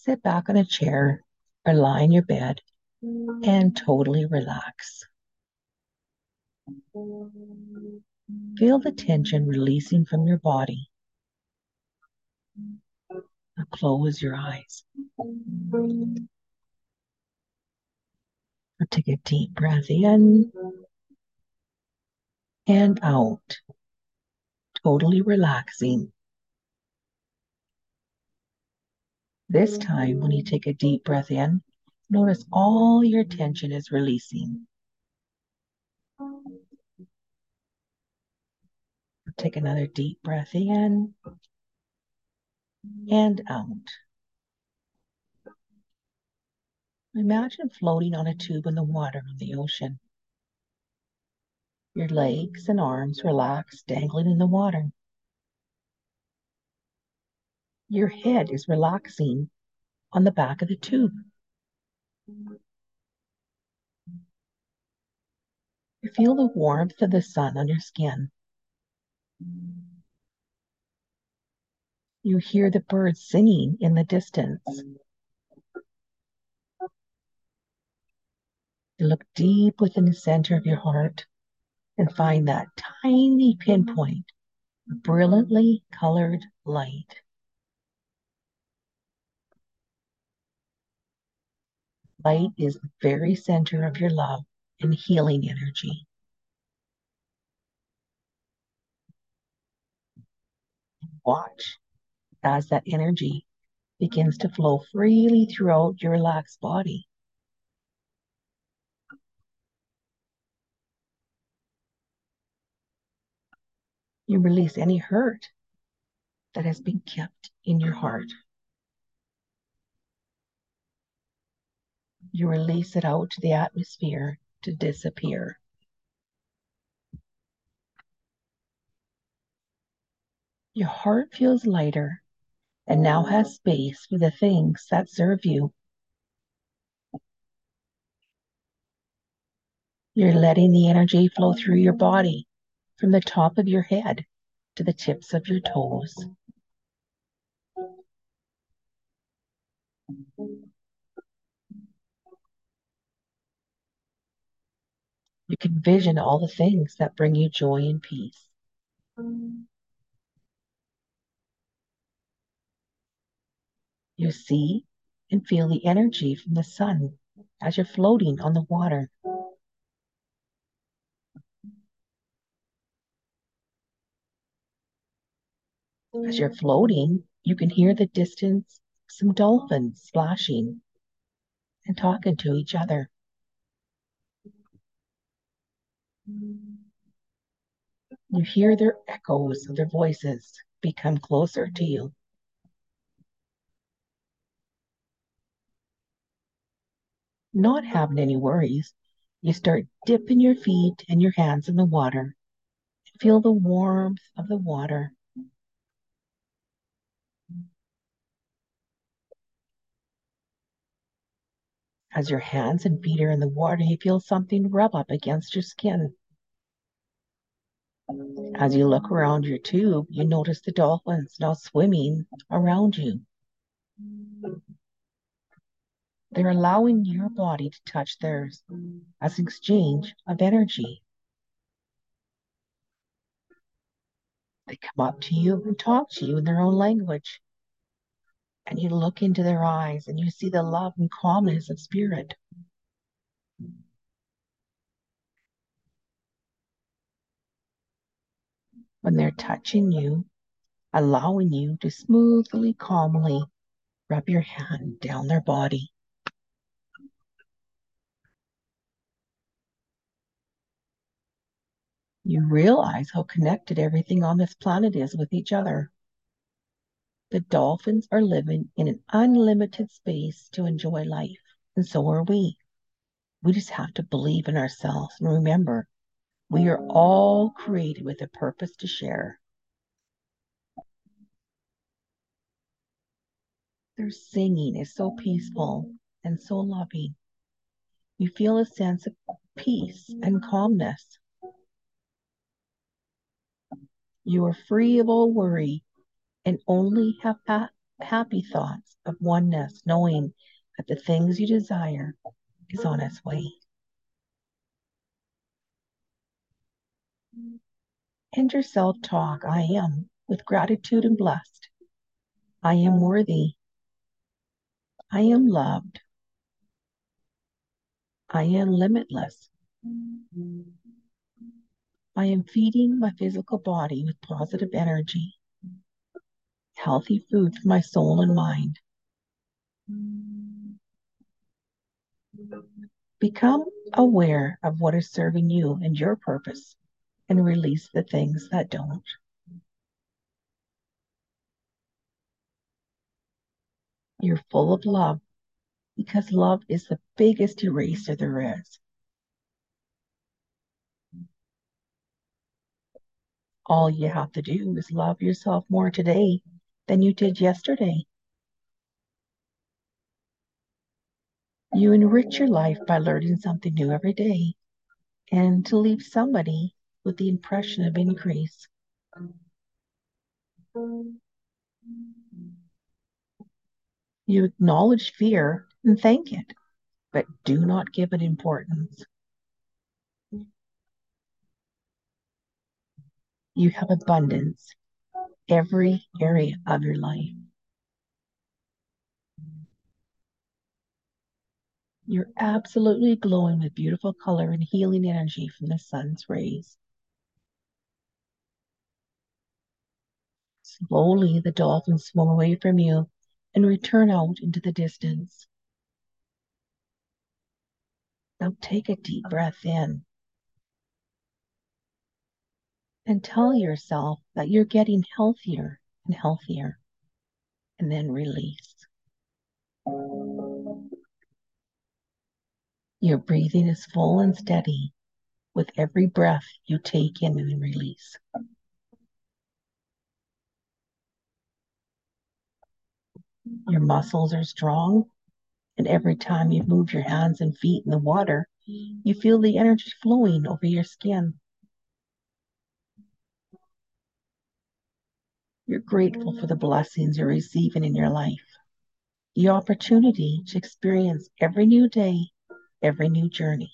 Sit back on a chair or lie in your bed and mm. totally relax. Feel the tension releasing from your body. Now close your eyes. Take a deep breath in and out, totally relaxing. This time, when you take a deep breath in, notice all your tension is releasing. Take another deep breath in and out. Imagine floating on a tube in the water of the ocean. Your legs and arms relaxed, dangling in the water. Your head is relaxing on the back of the tube. You feel the warmth of the sun on your skin. You hear the birds singing in the distance. You look deep within the center of your heart and find that tiny pinpoint of brilliantly colored light. Light is the very center of your love and healing energy. Watch as that energy begins to flow freely throughout your relaxed body. You release any hurt that has been kept in your heart. You release it out to the atmosphere to disappear. Your heart feels lighter and now has space for the things that serve you. You're letting the energy flow through your body from the top of your head to the tips of your toes. You can vision all the things that bring you joy and peace. You see and feel the energy from the sun as you're floating on the water. As you're floating, you can hear the distance some dolphins splashing and talking to each other. You hear their echoes of their voices become closer to you. Not having any worries, you start dipping your feet and your hands in the water. Feel the warmth of the water As your hands and feet are in the water, you feel something rub up against your skin. As you look around your tube, you notice the dolphins now swimming around you. They're allowing your body to touch theirs as an exchange of energy. They come up to you and talk to you in their own language and you look into their eyes and you see the love and calmness of spirit. When they're touching you, allowing you to smoothly, calmly rub your hand down their body. You realize how connected everything on this planet is with each other. The dolphins are living in an unlimited space to enjoy life, and so are we. We just have to believe in ourselves and remember we are all created with a purpose to share. Their singing is so peaceful and so loving. You feel a sense of peace and calmness. You are free of all worry and only have happy thoughts of oneness, knowing that the things you desire is on its way. End your self talk I am with gratitude and blessed. I am worthy. I am loved. I am limitless. I am feeding my physical body with positive energy, healthy food for my soul and mind. Become aware of what is serving you and your purpose and release the things that don't. You're full of love because love is the biggest eraser there is. All you have to do is love yourself more today than you did yesterday. You enrich your life by learning something new every day and to leave somebody with the impression of increase. You acknowledge fear and thank it, but do not give it importance. You have abundance every area of your life. You're absolutely glowing with beautiful color and healing energy from the sun's rays. Slowly, the dolphins swim away from you and return out into the distance. Now take a deep breath in and tell yourself that you're getting healthier and healthier, and then release. Your breathing is full and steady with every breath you take in and release. Your muscles are strong, and every time you move your hands and feet in the water, you feel the energy flowing over your skin. You're grateful for the blessings you're receiving in your life, the opportunity to experience every new day, every new journey.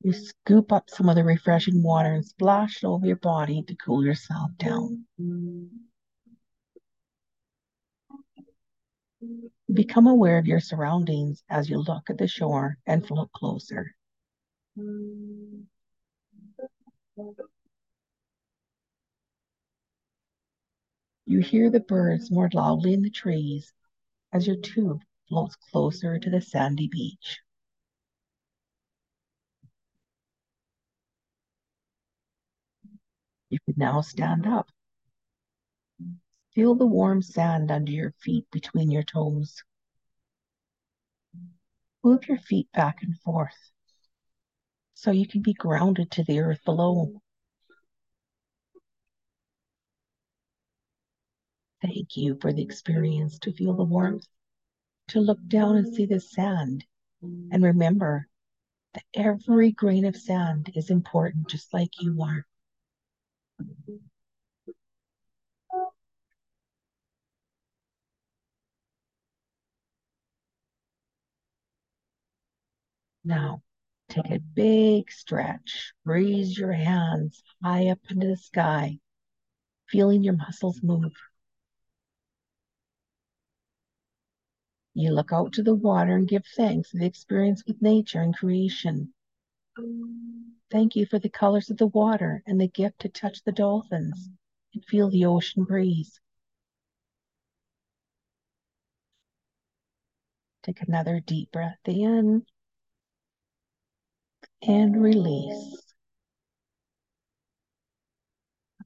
You scoop up some of the refreshing water and splash it over your body to cool yourself down. Become aware of your surroundings as you look at the shore and float closer. You hear the birds more loudly in the trees as your tube floats closer to the sandy beach. You can now stand up. Feel the warm sand under your feet between your toes. Move your feet back and forth so you can be grounded to the earth below. Thank you for the experience to feel the warmth, to look down and see the sand, and remember that every grain of sand is important just like you are. Now, take a big stretch. Raise your hands high up into the sky, feeling your muscles move. You look out to the water and give thanks for the experience with nature and creation. Thank you for the colors of the water and the gift to touch the dolphins and feel the ocean breeze. Take another deep breath in and release.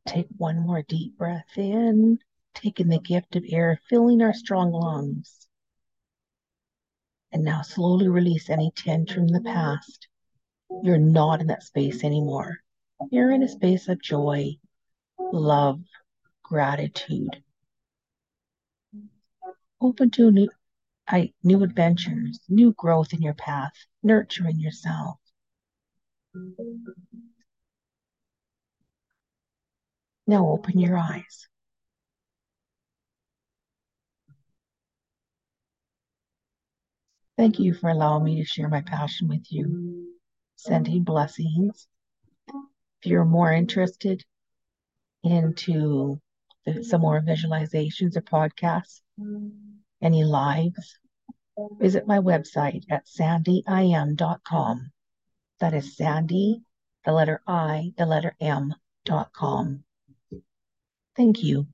Take one more deep breath in, taking the gift of air, filling our strong lungs. And now slowly release any tension from the past. You're not in that space anymore. You're in a space of joy, love, gratitude. Open to new, I, new adventures, new growth in your path, nurturing yourself. Now open your eyes. Thank you for allowing me to share my passion with you. Sending blessings. If you're more interested into some more visualizations or podcasts, any lives, visit my website at sandyim.com. That is Sandy, the letter I, the letter M dot com. Thank you.